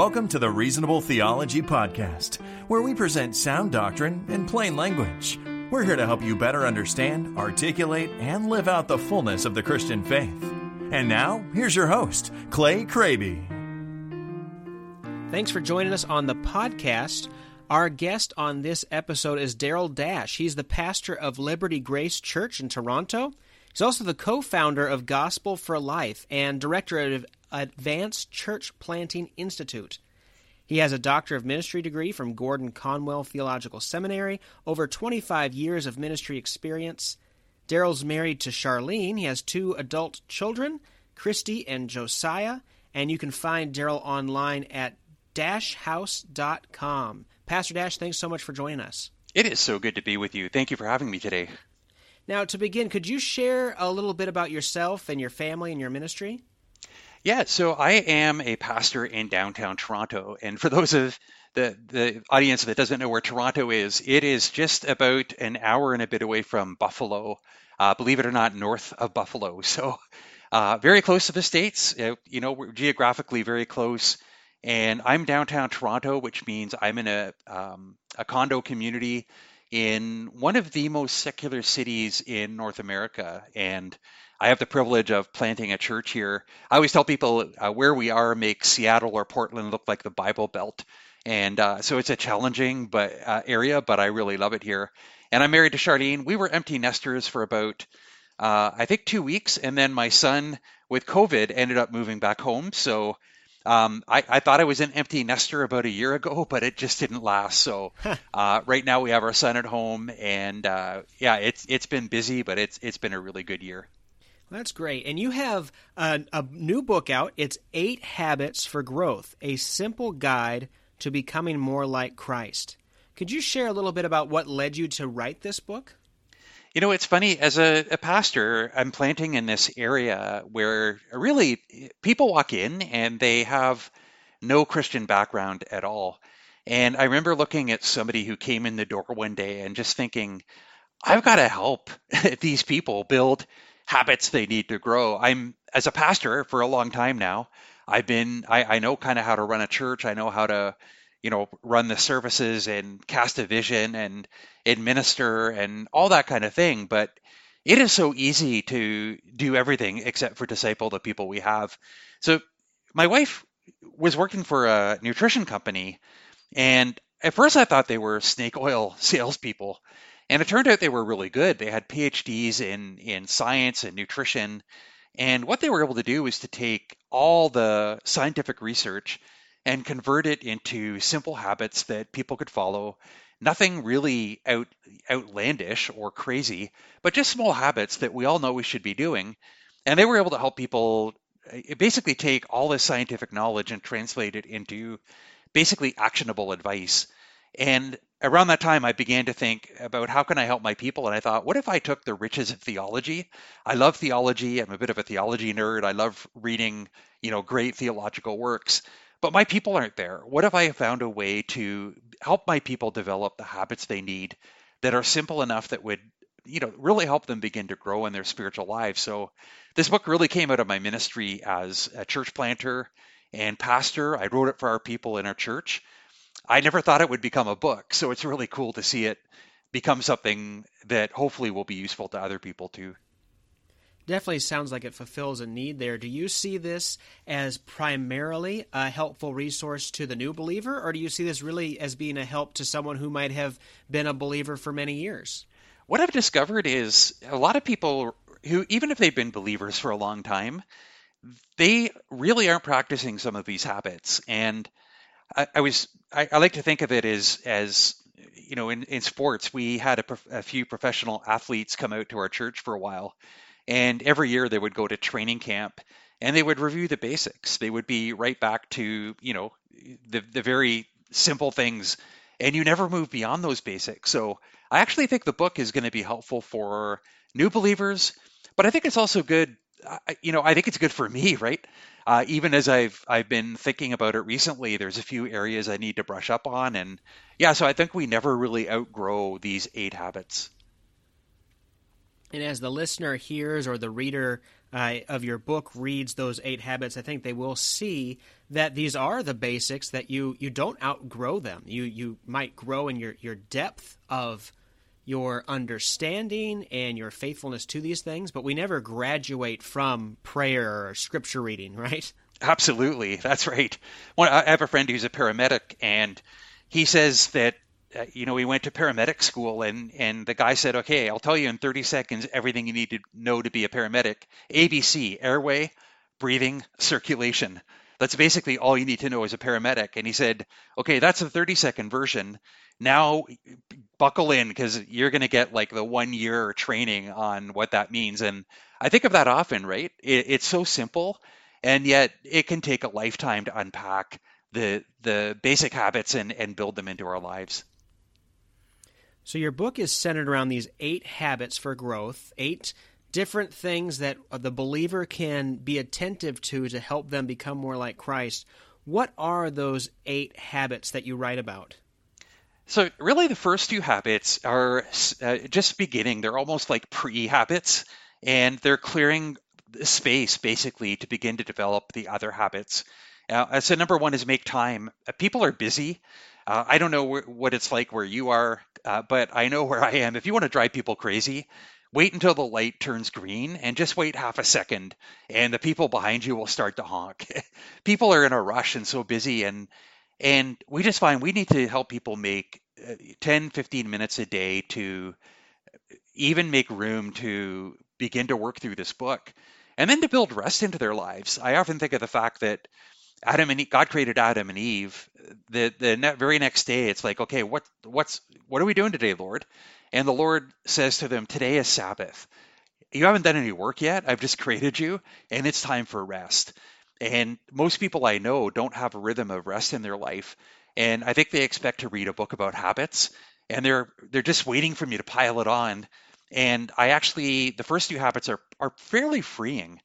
Welcome to the Reasonable Theology Podcast, where we present sound doctrine in plain language. We're here to help you better understand, articulate, and live out the fullness of the Christian faith. And now, here's your host, Clay Kraby. Thanks for joining us on the podcast. Our guest on this episode is Daryl Dash. He's the pastor of Liberty Grace Church in Toronto. He's also the co founder of Gospel for Life and director of Advanced Church Planting Institute. He has a Doctor of Ministry degree from Gordon Conwell Theological Seminary, over 25 years of ministry experience. Daryl's married to Charlene. He has two adult children, Christy and Josiah, and you can find Daryl online at dashhouse.com. Pastor Dash, thanks so much for joining us. It is so good to be with you. Thank you for having me today. Now, to begin, could you share a little bit about yourself and your family and your ministry? Yeah, so I am a pastor in downtown Toronto. And for those of the, the audience that doesn't know where Toronto is, it is just about an hour and a bit away from Buffalo, uh, believe it or not, north of Buffalo. So uh, very close to the States, uh, you know, we're geographically very close. And I'm downtown Toronto, which means I'm in a, um, a condo community in one of the most secular cities in North America. And I have the privilege of planting a church here. I always tell people uh, where we are makes Seattle or Portland look like the Bible Belt. And uh, so it's a challenging but uh, area, but I really love it here. And I'm married to Charlene. We were empty nesters for about, uh, I think, two weeks. And then my son, with COVID, ended up moving back home. So um, I, I, thought I was an empty nester about a year ago, but it just didn't last. So uh, right now we have our son at home, and uh, yeah, it's it's been busy, but it's it's been a really good year. That's great. And you have a, a new book out. It's Eight Habits for Growth: A Simple Guide to Becoming More Like Christ. Could you share a little bit about what led you to write this book? You know, it's funny, as a, a, pastor, I'm planting in this area where really people walk in and they have no Christian background at all. And I remember looking at somebody who came in the door one day and just thinking, I've got to help these people build habits they need to grow. I'm, as a pastor for a long time now, I've been, I, I know kind of how to run a church. I know how to you know, run the services and cast a vision and administer and all that kind of thing. But it is so easy to do everything except for disciple the people we have. So my wife was working for a nutrition company, and at first I thought they were snake oil salespeople. And it turned out they were really good. They had PhDs in, in science and nutrition. And what they were able to do was to take all the scientific research and convert it into simple habits that people could follow. Nothing really out, outlandish or crazy, but just small habits that we all know we should be doing. And they were able to help people eh, basically take all this scientific knowledge and translate it into basically actionable advice. And around that time, I began to think about how can I help my people. And I thought, what if I took the riches of theology? I love theology. I'm a bit of a theology nerd. I love reading, you know, great theological works but my people aren't there. What if I found a way to help my people develop the habits they need that are simple enough that would, you know, really help them begin to grow in their spiritual lives? So this book really came out of my ministry as a church planter and pastor. I wrote it for our people in our church. I never thought it would become a book, so it's really cool to see it become something that hopefully will be useful to other people too definitely sounds like it fulfills a need there. Do you see this as primarily a helpful resource to the new believer, or do you see this really as being a help to someone who might have been a believer for many years? What I've discovered is a lot of people who, even if they've been believers for a long time, they really aren't practicing some of these habits. And I, I was, I, I, like to think of it as, as you know, in, in sports, we had a, a few professional athletes come out to our church for a while and every year they would go to training camp and they would review the basics. They would be right back to, you know, the, the very simple things. And you never move beyond those basics. So I actually think the book is going to be helpful for new believers, but I think it's also good. You know, I think it's good for me, right? Uh, even as I've I've been thinking about it recently, there's a few areas I need to brush up on, and yeah, so I think we never really outgrow these eight habits. And as the listener hears or the reader uh, of your book reads those eight habits, I think they will see that these are the basics that you you don't outgrow them. You you might grow in your your depth of your understanding and your faithfulness to these things, but we never graduate from prayer or scripture reading, right? Absolutely, that's right. I have a friend who's a paramedic, and he says that uh, you know, we went to paramedic school and, and the guy said, okay, I'll tell you in 30 seconds everything you need to know to be a paramedic. ABC, airway, breathing, circulation. That's basically all you need to know as a paramedic. And he said, okay, that's a 30 second version. Now buckle in because you're going to get like the one year training on what that means. And I think of that often, right? It, it's so simple and yet it can take a lifetime to unpack the the basic habits and, and build them into our lives. So your book is centered around these eight habits for growth, eight different things that the believer can be attentive to to help them become more like Christ. What are those eight habits that you write about? So, really, the first two habits are uh, just beginning. They're almost like pre habits, and they're clearing space basically to begin to develop the other habits. Uh, so, number one is make time. Uh, people are busy. Uh, I don't know wh- what it's like where you are, uh, but I know where I am. If you want to drive people crazy, wait until the light turns green and just wait half a second, and the people behind you will start to honk. people are in a rush and so busy, and and we just find we need to help people make uh, 10, 15 minutes a day to even make room to begin to work through this book and then to build rest into their lives. I often think of the fact that Adam and Eve, God created Adam and Eve. The the ne- very next day, it's like, okay, what what's what are we doing today, Lord? And the Lord says to them, today is Sabbath. You haven't done any work yet. I've just created you, and it's time for rest. And most people I know don't have a rhythm of rest in their life, and I think they expect to read a book about habits, and they're they're just waiting for me to pile it on. And I actually, the first two habits are are fairly freeing,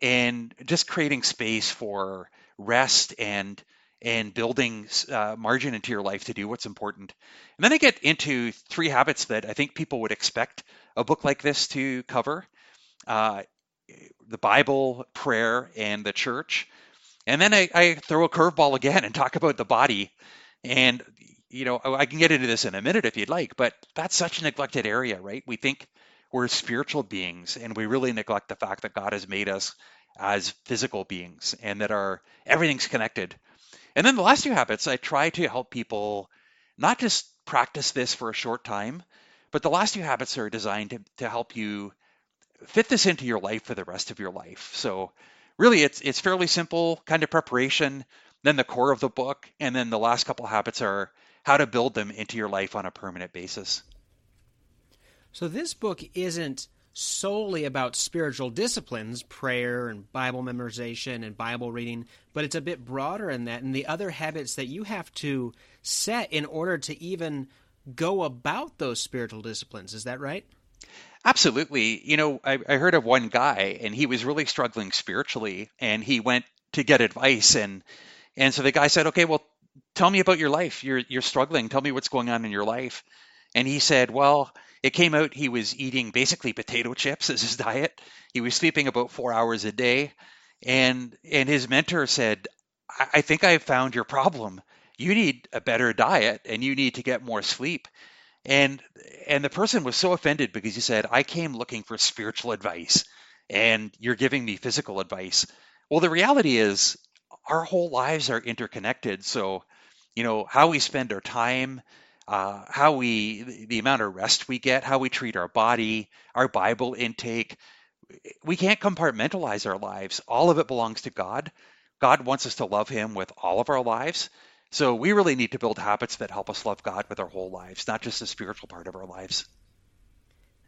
and just creating space for rest and and building uh, margin into your life to do what's important. And then I get into three habits that I think people would expect a book like this to cover uh, the Bible, prayer, and the church. And then I, I throw a curveball again and talk about the body. And, you know, I can get into this in a minute if you'd like, but that's such a neglected area, right? We think we're spiritual beings and we really neglect the fact that God has made us as physical beings and that our everything's connected. And then the last two habits, I try to help people not just practice this for a short time, but the last two habits are designed to, to help you fit this into your life for the rest of your life. So really it's it's fairly simple kind of preparation, then the core of the book, and then the last couple habits are how to build them into your life on a permanent basis. So this book isn't solely about spiritual disciplines, prayer and Bible memorization and Bible reading, but it's a bit broader in that and the other habits that you have to set in order to even go about those spiritual disciplines. Is that right? Absolutely. You know, I, I heard of one guy and he was really struggling spiritually and he went to get advice and and so the guy said, "Okay, well, tell me about your life. You're you're struggling. Tell me what's going on in your life." And he said, "Well, it came out he was eating basically potato chips as his diet. He was sleeping about four hours a day, and and his mentor said, I, I think I found your problem. You need a better diet, and you need to get more sleep." And and the person was so offended because he said, "I came looking for spiritual advice, and you're giving me physical advice." Well, the reality is, our whole lives are interconnected. So, you know, how we spend our time, uh, how we the amount of rest we get, how we treat our body, our Bible intake. We can't compartmentalize our lives. All of it belongs to God. God wants us to love Him with all of our lives. So we really need to build habits that help us love God with our whole lives, not just the spiritual part of our lives.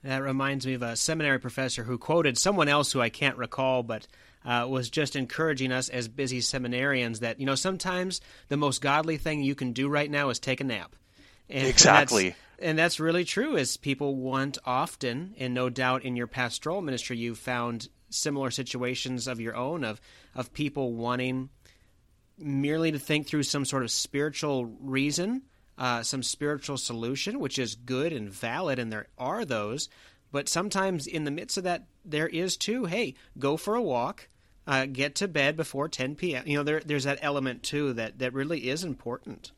That reminds me of a seminary professor who quoted someone else who I can't recall, but uh, was just encouraging us as busy seminarians that, you know, sometimes the most godly thing you can do right now is take a nap. And exactly. That's, and that's really true, as people want often, and no doubt in your pastoral ministry, you've found similar situations of your own of of people wanting merely to think through some sort of spiritual reason, uh, some spiritual solution, which is good and valid, and there are those. But sometimes in the midst of that, there is too, hey, go for a walk, uh, get to bed before 10 p.m. You know, there, there's that element too that, that really is important.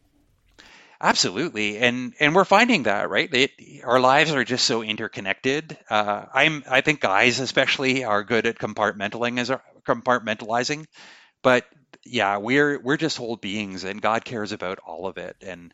Absolutely, and and we're finding that right. It, our lives are just so interconnected. Uh, I'm I think guys especially are good at compartmentalizing compartmentalizing, but yeah, we're we're just whole beings, and God cares about all of it. And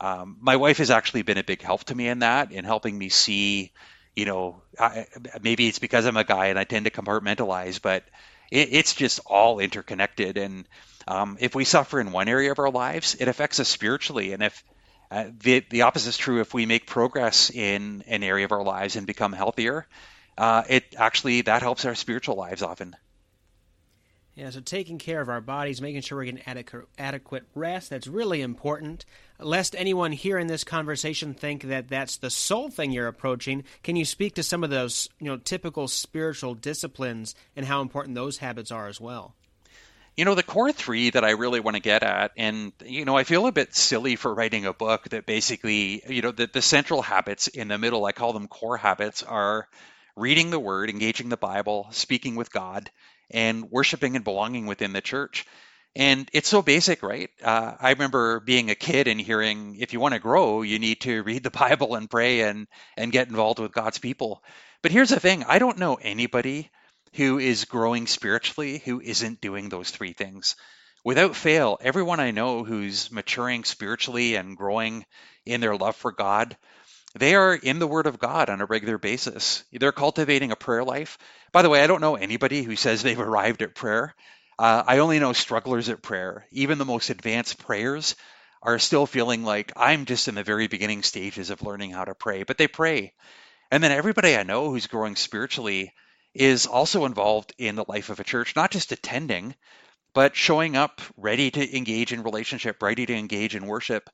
um, my wife has actually been a big help to me in that, in helping me see, you know, I, maybe it's because I'm a guy and I tend to compartmentalize, but it, it's just all interconnected. And um, if we suffer in one area of our lives, it affects us spiritually. And if uh, the the opposite is true, if we make progress in an area of our lives and become healthier, uh, it actually that helps our spiritual lives often. Yeah, so taking care of our bodies, making sure we're getting adequate, adequate rest, that's really important. Lest anyone here in this conversation think that that's the sole thing you're approaching, can you speak to some of those, you know, typical spiritual disciplines and how important those habits are as well? You know, the core three that I really want to get at, and, you know, I feel a bit silly for writing a book that basically, you know, the, the central habits in the middle, I call them core habits, are reading the word, engaging the Bible, speaking with God, and worshiping and belonging within the church. And it's so basic, right? Uh, I remember being a kid and hearing, if you want to grow, you need to read the Bible and pray and and get involved with God's people. But here's the thing: I don't know anybody who is growing spiritually who isn't doing those three things. Without fail, everyone I know who's maturing spiritually and growing in their love for God they are in the Word of God on a regular basis. They're cultivating a prayer life. By the way, I don't know anybody who says they've arrived at prayer. Uh, I only know strugglers at prayer. Even the most advanced prayers are still feeling like I'm just in the very beginning stages of learning how to pray, but they pray. And then everybody I know who's growing spiritually is also involved in the life of a church, not just attending, but showing up ready to engage in relationship, ready to engage in worship.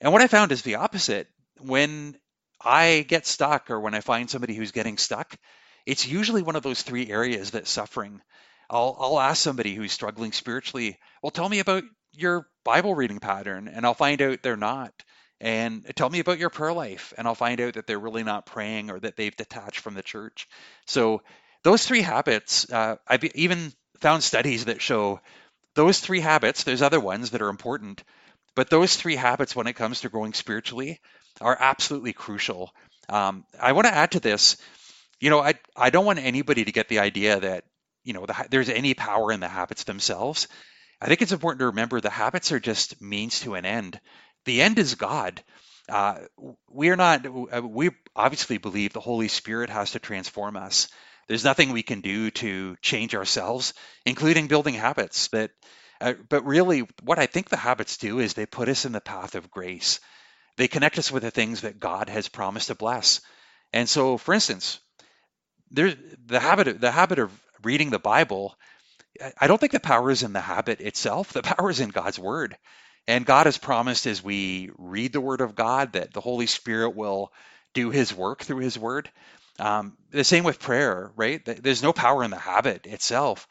And what I found is the opposite. When I get stuck or when I find somebody who's getting stuck, it's usually one of those three areas that's suffering. I'll, I'll ask somebody who's struggling spiritually, well, tell me about your Bible reading pattern, and I'll find out they're not. And tell me about your prayer life, and I'll find out that they're really not praying or that they've detached from the church. So, those three habits, uh, I've even found studies that show those three habits, there's other ones that are important, but those three habits, when it comes to growing spiritually, are absolutely crucial. Um, I want to add to this. You know, I I don't want anybody to get the idea that you know the, there's any power in the habits themselves. I think it's important to remember the habits are just means to an end. The end is God. Uh, we are not. Uh, we obviously believe the Holy Spirit has to transform us. There's nothing we can do to change ourselves, including building habits. That, uh, but really, what I think the habits do is they put us in the path of grace. They connect us with the things that God has promised to bless. And so, for instance, the habit of, the habit of reading the Bible. I don't think the power is in the habit itself. The power is in God's word. And God has promised as we read the word of God that the Holy Spirit will do his work through his word. Um, the same with prayer, right? There's no power in the habit itself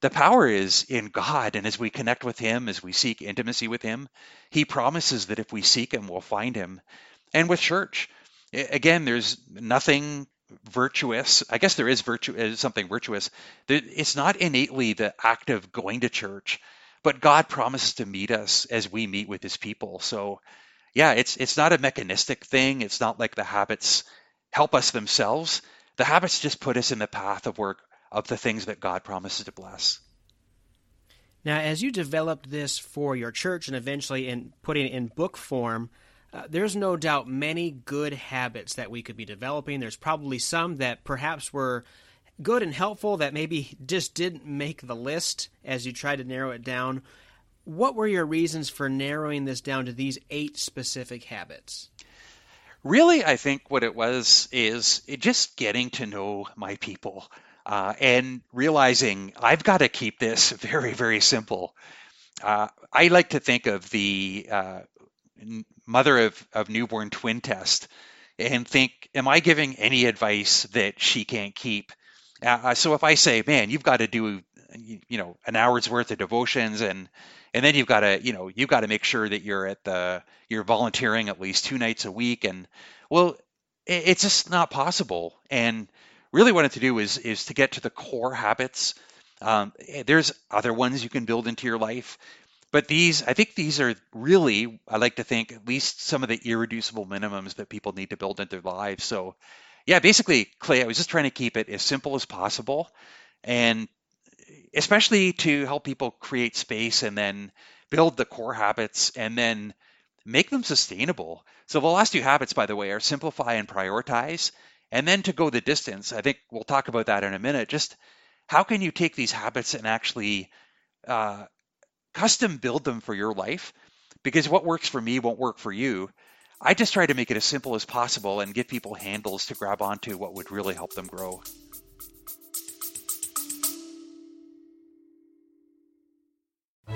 the power is in God. And as we connect with Him, as we seek intimacy with Him, He promises that if we seek Him, we'll find Him. And with church, again, there's nothing virtuous. I guess there is virtue, uh, something virtuous. It's not innately the act of going to church, but God promises to meet us as we meet with His people. So, yeah, it's it's not a mechanistic thing. It's not like the habits help us themselves. The habits just put us in the path of work of the things that God promises to bless. Now, as you developed this for your church and eventually in putting it in book form, uh, there's no doubt many good habits that we could be developing. There's probably some that perhaps were good and helpful that maybe just didn't make the list as you tried to narrow it down. What were your reasons for narrowing this down to these eight specific habits? Really, I think what it was is just getting to know my people uh, and realizing I've got to keep this very, very simple. Uh, I like to think of the uh, mother of, of newborn twin test and think, am I giving any advice that she can't keep? Uh, so if I say, man, you've got to do, you know, an hour's worth of devotions and and then you've got to, you know, you've got to make sure that you're at the you're volunteering at least two nights a week and well, it's just not possible. And really, wanted to do is is to get to the core habits. Um, eh, there's other ones you can build into your life, but these, I think, these are really, I like to think, at least some of the irreducible minimums that people need to build into their lives. So, yeah, basically, Clay, I was just trying to keep it as simple as possible, and especially to help people create space and then build the core habits and then make them sustainable. So the last two habits, by the way, are simplify and prioritize. And then to go the distance, I think we'll talk about that in a minute. Just how can you take these habits and actually uh, custom build them for your life? Because what works for me won't work for you. I just try to make it as simple as possible and give people handles to grab onto what would really help them grow.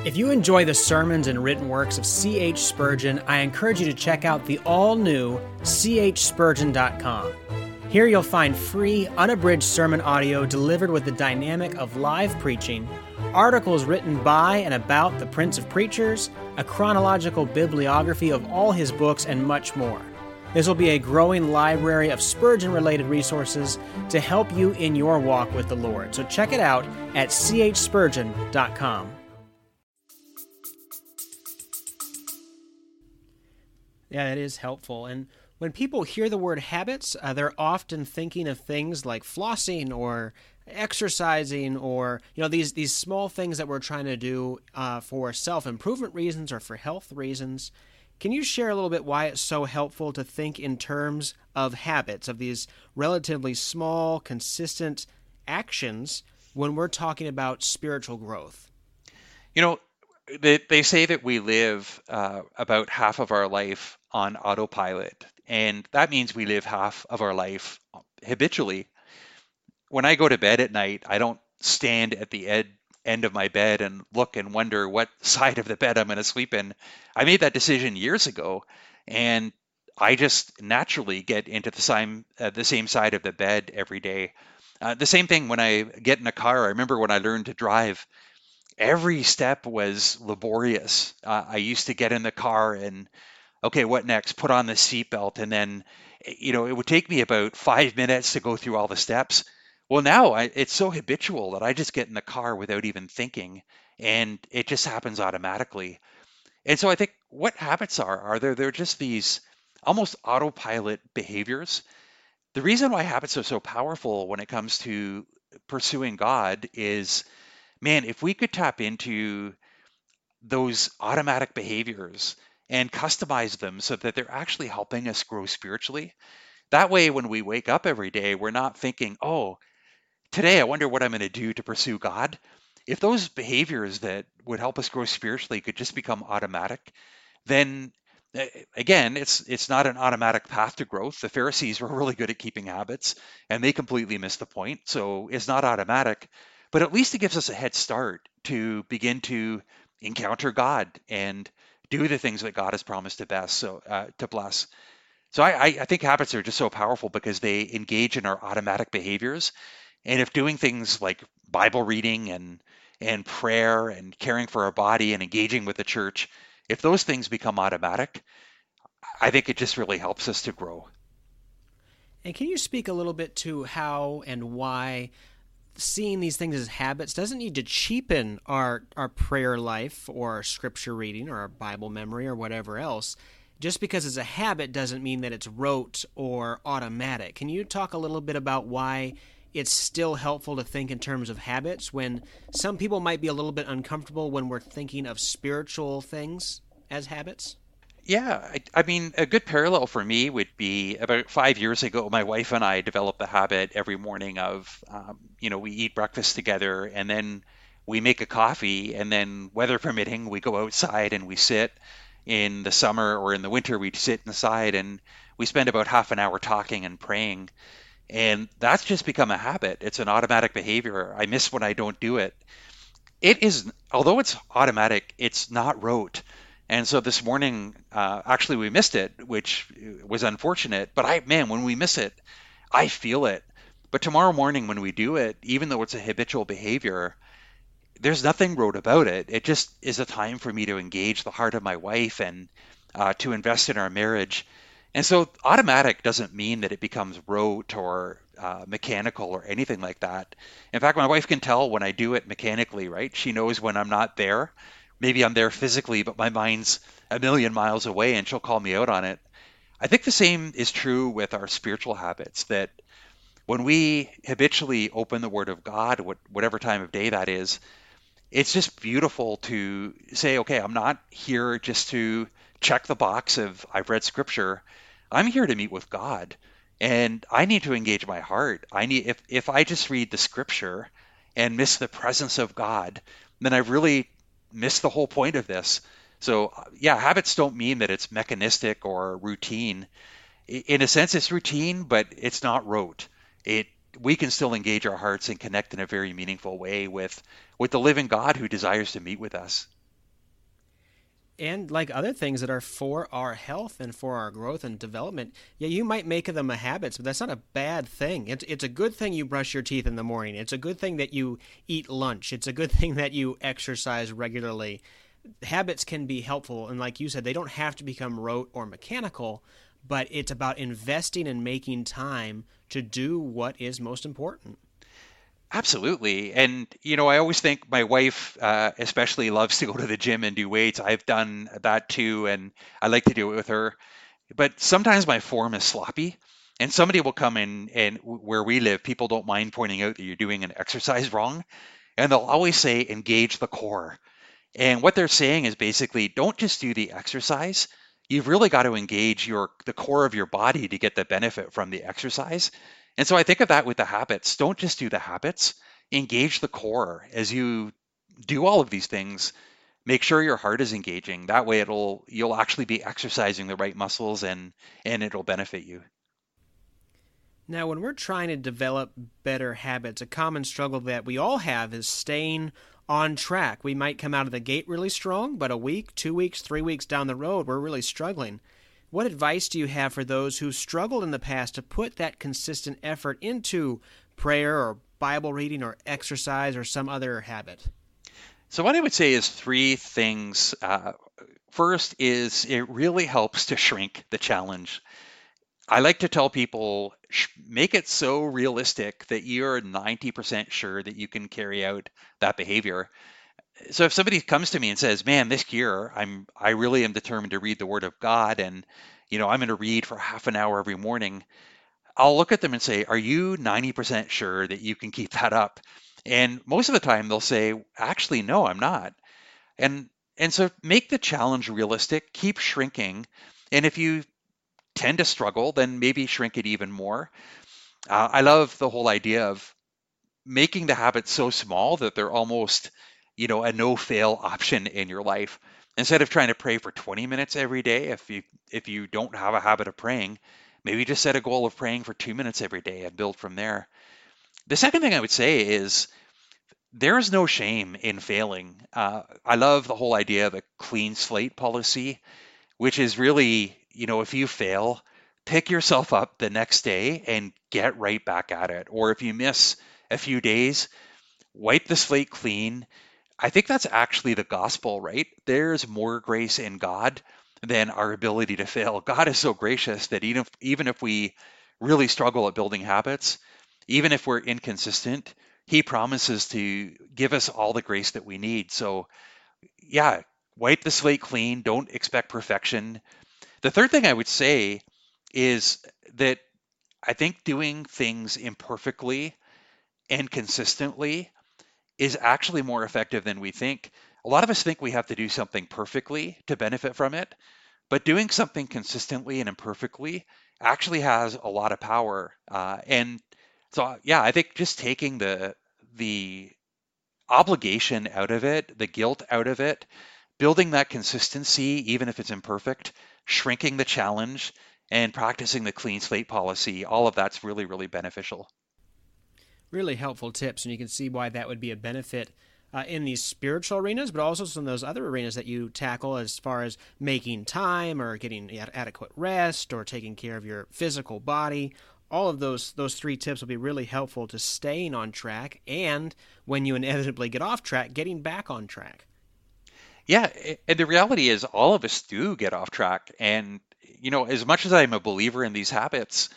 If you enjoy the sermons and written works of C.H. Spurgeon, I encourage you to check out the all new chspurgeon.com. Here you'll find free, unabridged sermon audio delivered with the dynamic of live preaching, articles written by and about the Prince of Preachers, a chronological bibliography of all his books, and much more. This will be a growing library of Spurgeon related resources to help you in your walk with the Lord. So check it out at chspurgeon.com. Yeah, that is helpful. And when people hear the word habits, uh, they're often thinking of things like flossing or exercising or you know these these small things that we're trying to do uh, for self improvement reasons or for health reasons. Can you share a little bit why it's so helpful to think in terms of habits of these relatively small, consistent actions when we're talking about spiritual growth? You know, they, they say that we live uh, about half of our life on autopilot, and that means we live half of our life habitually. When I go to bed at night, I don't stand at the ed- end of my bed and look and wonder what side of the bed I'm going to sleep in. I made that decision years ago, and I just naturally get into the same uh, the same side of the bed every day. Uh, the same thing when I get in a car. I remember when I learned to drive every step was laborious. Uh, I used to get in the car and, okay, what next? Put on the seatbelt. And then, you know, it would take me about five minutes to go through all the steps. Well, now I, it's so habitual that I just get in the car without even thinking and it just happens automatically. And so I think what habits are, are there, they're just these almost autopilot behaviors. The reason why habits are so powerful when it comes to pursuing God is man, if we could tap into those automatic behaviors and customize them so that they're actually helping us grow spiritually, that way, when we wake up every day, we're not thinking, oh, today I wonder what I'm going to do to pursue God. If those behaviors that would help us grow spiritually could just become automatic, then again, it's it's not an automatic path to growth. The Pharisees were really good at keeping habits, and they completely missed the point. So it's not automatic but at least it gives us a head start to begin to encounter God and do the things that God has promised to best so uh, to bless. So I, I think habits are just so powerful because they engage in our automatic behaviors, and if doing things like Bible reading and and prayer and caring for our body and engaging with the church, if those things become automatic, I think it just really helps us to grow. And can you speak a little bit to how and why seeing these things as habits doesn't need to cheapen our our prayer life or our scripture reading or our Bible memory or whatever else. Just because it's a habit doesn't mean that it's rote or automatic. Can you talk a little bit about why it's still helpful to think in terms of habits when some people might be a little bit uncomfortable when we're thinking of spiritual things as habits? Yeah, I, I, mean, a good parallel for me would be about five years ago, my wife and I developed the habit every morning of, um, you know, we eat breakfast together and then we make a coffee, and then, weather permitting, we go outside and we sit. In the summer or in the winter, we sit inside and we spend about half an hour talking and praying. And that's just become a habit. It's an automatic behavior. I miss when I don't do it. It is, although it's automatic, it's not rote and so this morning, uh, actually, we missed it, which was unfortunate. But I, man, when we miss it, I feel it. But tomorrow morning, when we do it, even though it's a habitual behavior, there's nothing rote about it. It just is a time for me to engage the heart of my wife and uh, to invest in our marriage. And so automatic doesn't mean that it becomes rote or uh, mechanical or anything like that. In fact, my wife can tell when I do it mechanically, right? She knows when I'm not there. Maybe I'm there physically, but my mind's a million miles away and she'll call me out on it. I think the same is true with our spiritual habits that when we habitually open the Word of God, whatever time of day that is, it's just beautiful to say, okay, I'm not here just to check the box of I've read Scripture. I'm here to meet with God, and I need to engage my heart. I need if if I just read the Scripture and miss the presence of God, then I've really missed the whole point of this. So yeah, habits don't mean that it's mechanistic or routine. In a sense, it's routine, but it's not rote. It we can still engage our hearts and connect in a very meaningful way with with the living God who desires to meet with us and like other things that are for our health and for our growth and development, yeah, you might make them a habit, but that's not a bad thing. It's it's a good thing you brush your teeth in the morning. It's a good thing that you eat lunch. It's a good thing that you exercise regularly. Habits can be helpful, and like you said, they don't have to become rote or mechanical, but it's about investing and making time to do what is most important. Absolutely. And, you know, I always think my wife, uh, especially, loves to go to the gym and do weights. I've done that too, and I like to do it with her. But sometimes my form is sloppy, and somebody will come in, and where we live, people don't mind pointing out that you're doing an exercise wrong. And they'll always say, engage the core. And what they're saying is basically, don't just do the exercise. You've really got to engage your the core of your body to get the benefit from the exercise. And so I think of that with the habits. Don't just do the habits, engage the core as you do all of these things. Make sure your heart is engaging. That way it'll you'll actually be exercising the right muscles and and it'll benefit you. Now, when we're trying to develop better habits, a common struggle that we all have is staying on track. We might come out of the gate really strong, but a week, two weeks, three weeks down the road, we're really struggling. What advice do you have for those who struggled in the past to put that consistent effort into prayer or Bible reading or exercise or some other habit? So, what I would say is three things. Uh, first, is it really helps to shrink the challenge. I like to tell people make it so realistic that you're 90% sure that you can carry out that behavior so if somebody comes to me and says, "Man, this year I'm I really am determined to read the Word of God, and you know I'm going to read for half an hour every morning," I'll look at them and say, "Are you 90% sure that you can keep that up?" And most of the time they'll say, "Actually, no, I'm not." And and so make the challenge realistic, keep shrinking, and if you tend to struggle, then maybe shrink it even more. Uh, I love the whole idea of making the habits so small that they're almost you know, a no fail option in your life. Instead of trying to pray for 20 minutes every day, if you if you don't have a habit of praying, maybe just set a goal of praying for 2 minutes every day and build from there. The second thing I would say is there is no shame in failing. Uh, I love the whole idea of a clean slate policy, which is really, you know, if you fail, pick yourself up the next day and get right back at it. Or if you miss a few days, wipe the slate clean, I think that's actually the gospel, right? There's more grace in God than our ability to fail. God is so gracious that even if, even if we really struggle at building habits, even if we're inconsistent, he promises to give us all the grace that we need. So, yeah, wipe the slate clean. Don't expect perfection. The third thing I would say is that I think doing things imperfectly and consistently is actually more effective than we think. A lot of us think we have to do something perfectly to benefit from it, but doing something consistently and imperfectly actually has a lot of power. Uh, and so, yeah, I think just taking the the obligation out of it, the guilt out of it, building that consistency, even if it's imperfect, shrinking the challenge, and practicing the clean slate policy, all of that's really, really beneficial really helpful tips, and you can see why that would be a benefit uh, in these spiritual arenas, but also some of those other arenas that you tackle as far as making time or getting adequate rest or taking care of your physical body. All of those those three tips will be really helpful to staying on track, and when you inevitably get off track, getting back on track. Yeah, and the reality is, all of us do get off track, and you know, as much as I'm a believer in these habits,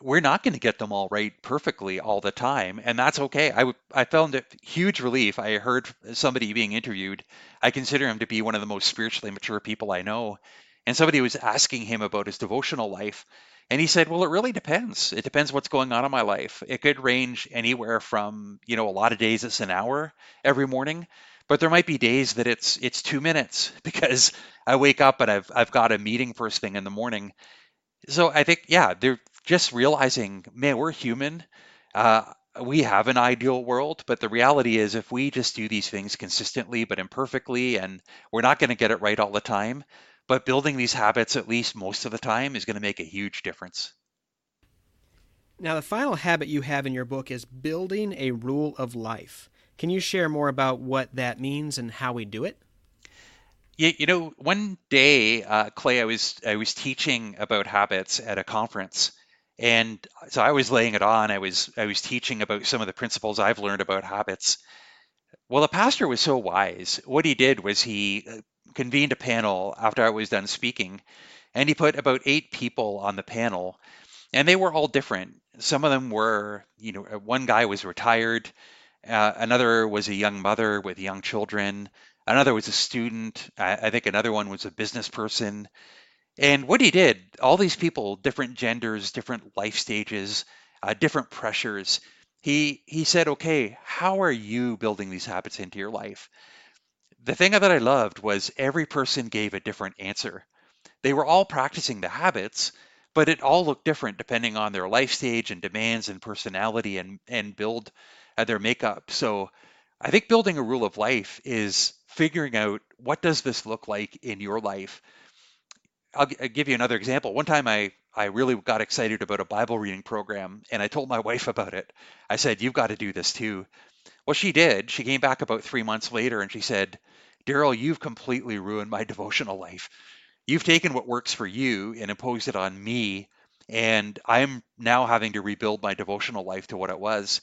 we're not going to get them all right perfectly all the time, and that's okay. I, I found it huge relief. I heard somebody being interviewed. I consider him to be one of the most spiritually mature people I know, and somebody was asking him about his devotional life, and he said, "Well, it really depends. It depends what's going on in my life. It could range anywhere from you know a lot of days it's an hour every morning." But there might be days that it's it's two minutes because I wake up and I've I've got a meeting first thing in the morning, so I think, yeah, they're just realizing, man, we're human. Uh, we have an ideal world, but the reality is, if we just do these things consistently but imperfectly, and we're not going to get it right all the time, but building these habits at least most of the time is going to make a huge difference. Now, the final habit you have in your book is building a rule of life. Can you share more about what that means and how we do it? You, you know, one day, uh, Clay, I was I was teaching about habits at a conference, and so I was laying it on. I was I was teaching about some of the principles I've learned about habits. Well, the pastor was so wise. What he did was he uh, convened a panel after I was done speaking, and he put about eight people on the panel, and they were all different. Some of them were, you know, uh, one guy was retired, uh, another was a young mother with young children. Another was a student. I, I think another one was a business person. And what he did, all these people, different genders, different life stages, uh, different pressures. He he said, okay, how are you building these habits into your life? The thing that I loved was every person gave a different answer. They were all practicing the habits, but it all looked different depending on their life stage and demands and personality and and build uh, their makeup. So I think building a rule of life is figuring out what does this look like in your life. I'll, give you another example. One time I I really got excited about a Bible reading program and I told my wife about it. I said, You've got to do this too. Well, she did. She came back about three months later and she said, Daryl, you've completely ruined my devotional life. You've taken what works for you and imposed it on me. And I'm now having to rebuild my devotional life to what it was.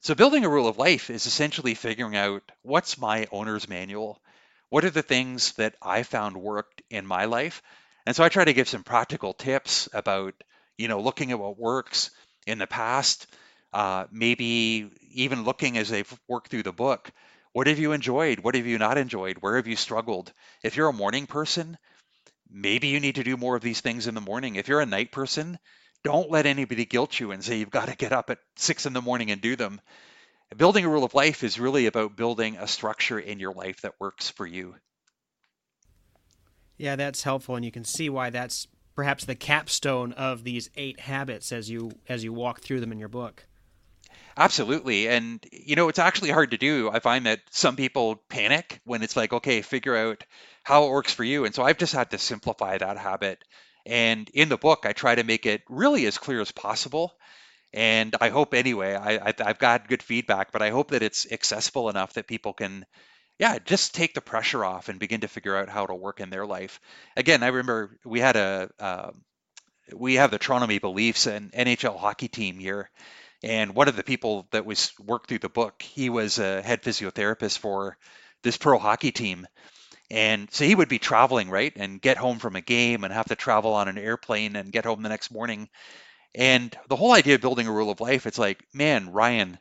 So building a rule of life is essentially figuring out what's my owner's manual? What are the things that I found worked in my life? And so I try to give some practical tips about, you know, looking at what works in the past, uh, maybe even looking as they've worked through the book. What have you enjoyed? What have you not enjoyed? Where have you struggled? If you're a morning person, maybe you need to do more of these things in the morning. If you're a night person, don't let anybody guilt you and say you've got to get up at six in the morning and do them. Building a rule of life is really about building a structure in your life that works for you. Yeah, that's helpful, and you can see why that's perhaps the capstone of these eight habits as you as you walk through them in your book. Absolutely. And, you know, it's actually hard to do. I find that some people panic when it's like, okay, figure out how it works for you. And so I've just had to simplify that habit and in the book, I try to make it really as clear as possible. And I hope anyway, I, I've got good feedback, but I hope that it's accessible enough that people can yeah, just take the pressure off and begin to figure out how to work in their life. Again, I remember we had a uh, we have the Toronto Maple Leafs and NHL hockey team here, and one of the people that was worked through the book, he was a head physiotherapist for this pro hockey team, and so he would be traveling, right, and get home from a game and have to travel on an airplane and get home the next morning. And the whole idea of building a rule of life, it's like, man, Ryan,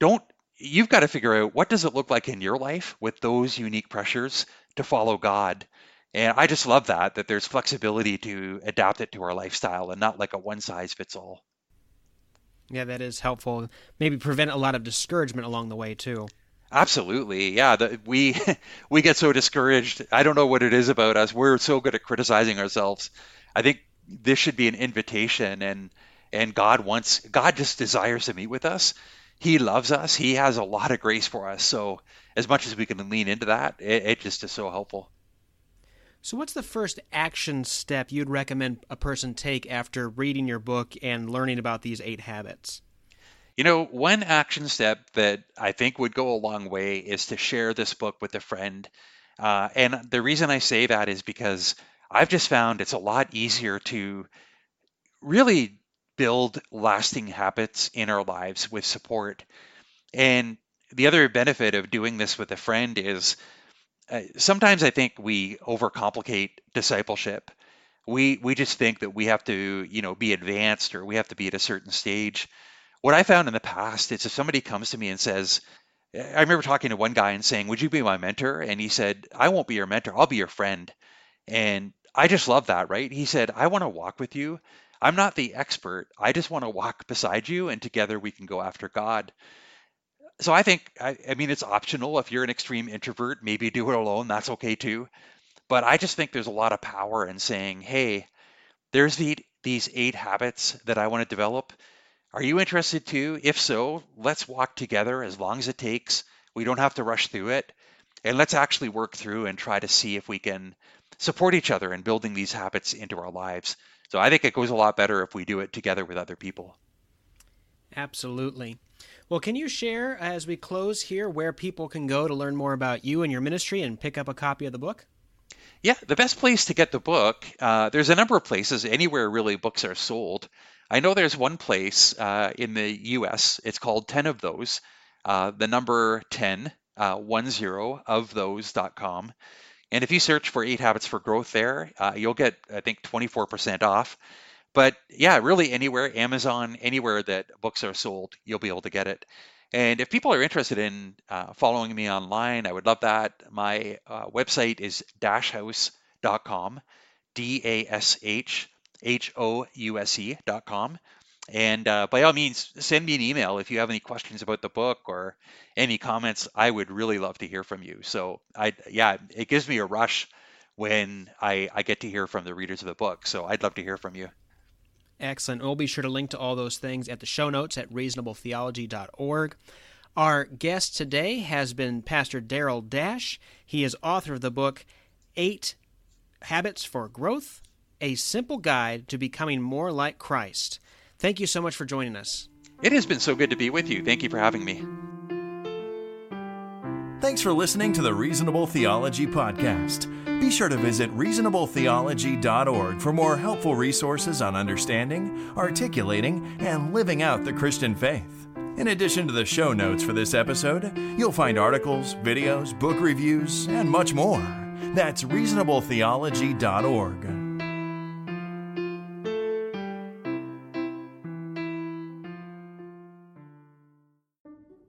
don't you've got to figure out what does it look like in your life with those unique pressures to follow God. And I just love that that there's flexibility to adapt it to our lifestyle and not like a one size fits all. Yeah, that is helpful. Maybe prevent a lot of discouragement along the way too. Absolutely, yeah. The, we we get so discouraged. I don't know what it is about us. We're so good at criticizing ourselves. I think this should be an invitation, and and God wants God just desires to meet with us. He loves us. He has a lot of grace for us. So as much as we can lean into that, it, it just is so helpful. So, what's the first action step you'd recommend a person take after reading your book and learning about these eight habits? You know, one action step that I think would go a long way is to share this book with a friend. Uh, and the reason I say that is because I've just found it's a lot easier to really build lasting habits in our lives with support. And the other benefit of doing this with a friend is uh, sometimes I think we overcomplicate discipleship. We we just think that we have to, you know, be advanced or we have to be at a certain stage. What I found in the past is if somebody comes to me and says, I remember talking to one guy and saying, "Would you be my mentor?" And he said, "I won't be your mentor. I'll be your friend." And I just love that, right? He said, "I want to walk with you. I'm not the expert. I just want to walk beside you, and together we can go after God." So I think, I, I mean, it's optional. If you're an extreme introvert, maybe do it alone. That's okay too. But I just think there's a lot of power in saying, "Hey, there's the, these eight habits that I want to develop. Are you interested too? If so, let's walk together as long as it takes. We don't have to rush through it. And let's actually work through and try to see if we can support each other in building these habits into our lives. So I think it goes a lot better if we do it together with other people. Absolutely. Well, can you share as we close here where people can go to learn more about you and your ministry and pick up a copy of the book? Yeah, the best place to get the book, uh, there's a number of places, anywhere really books are sold. I know there's one place uh, in the US, it's called 10 of those, uh, the number 10, uh, 10 of those.com. And if you search for eight habits for growth there, uh, you'll get, I think, 24% off. But yeah, really anywhere, Amazon, anywhere that books are sold, you'll be able to get it. And if people are interested in uh, following me online, I would love that. My uh, website is dashhouse.com, D A S H H O U S E dot com. And uh, by all means, send me an email if you have any questions about the book or any comments. I would really love to hear from you. So I, yeah, it gives me a rush when I, I get to hear from the readers of the book. So I'd love to hear from you. Excellent. We'll be sure to link to all those things at the show notes at reasonabletheology.org. Our guest today has been Pastor Darryl Dash. He is author of the book Eight Habits for Growth a simple guide to becoming more like Christ. Thank you so much for joining us. It has been so good to be with you. Thank you for having me. Thanks for listening to the Reasonable Theology Podcast. Be sure to visit reasonabletheology.org for more helpful resources on understanding, articulating, and living out the Christian faith. In addition to the show notes for this episode, you'll find articles, videos, book reviews, and much more. That's reasonabletheology.org.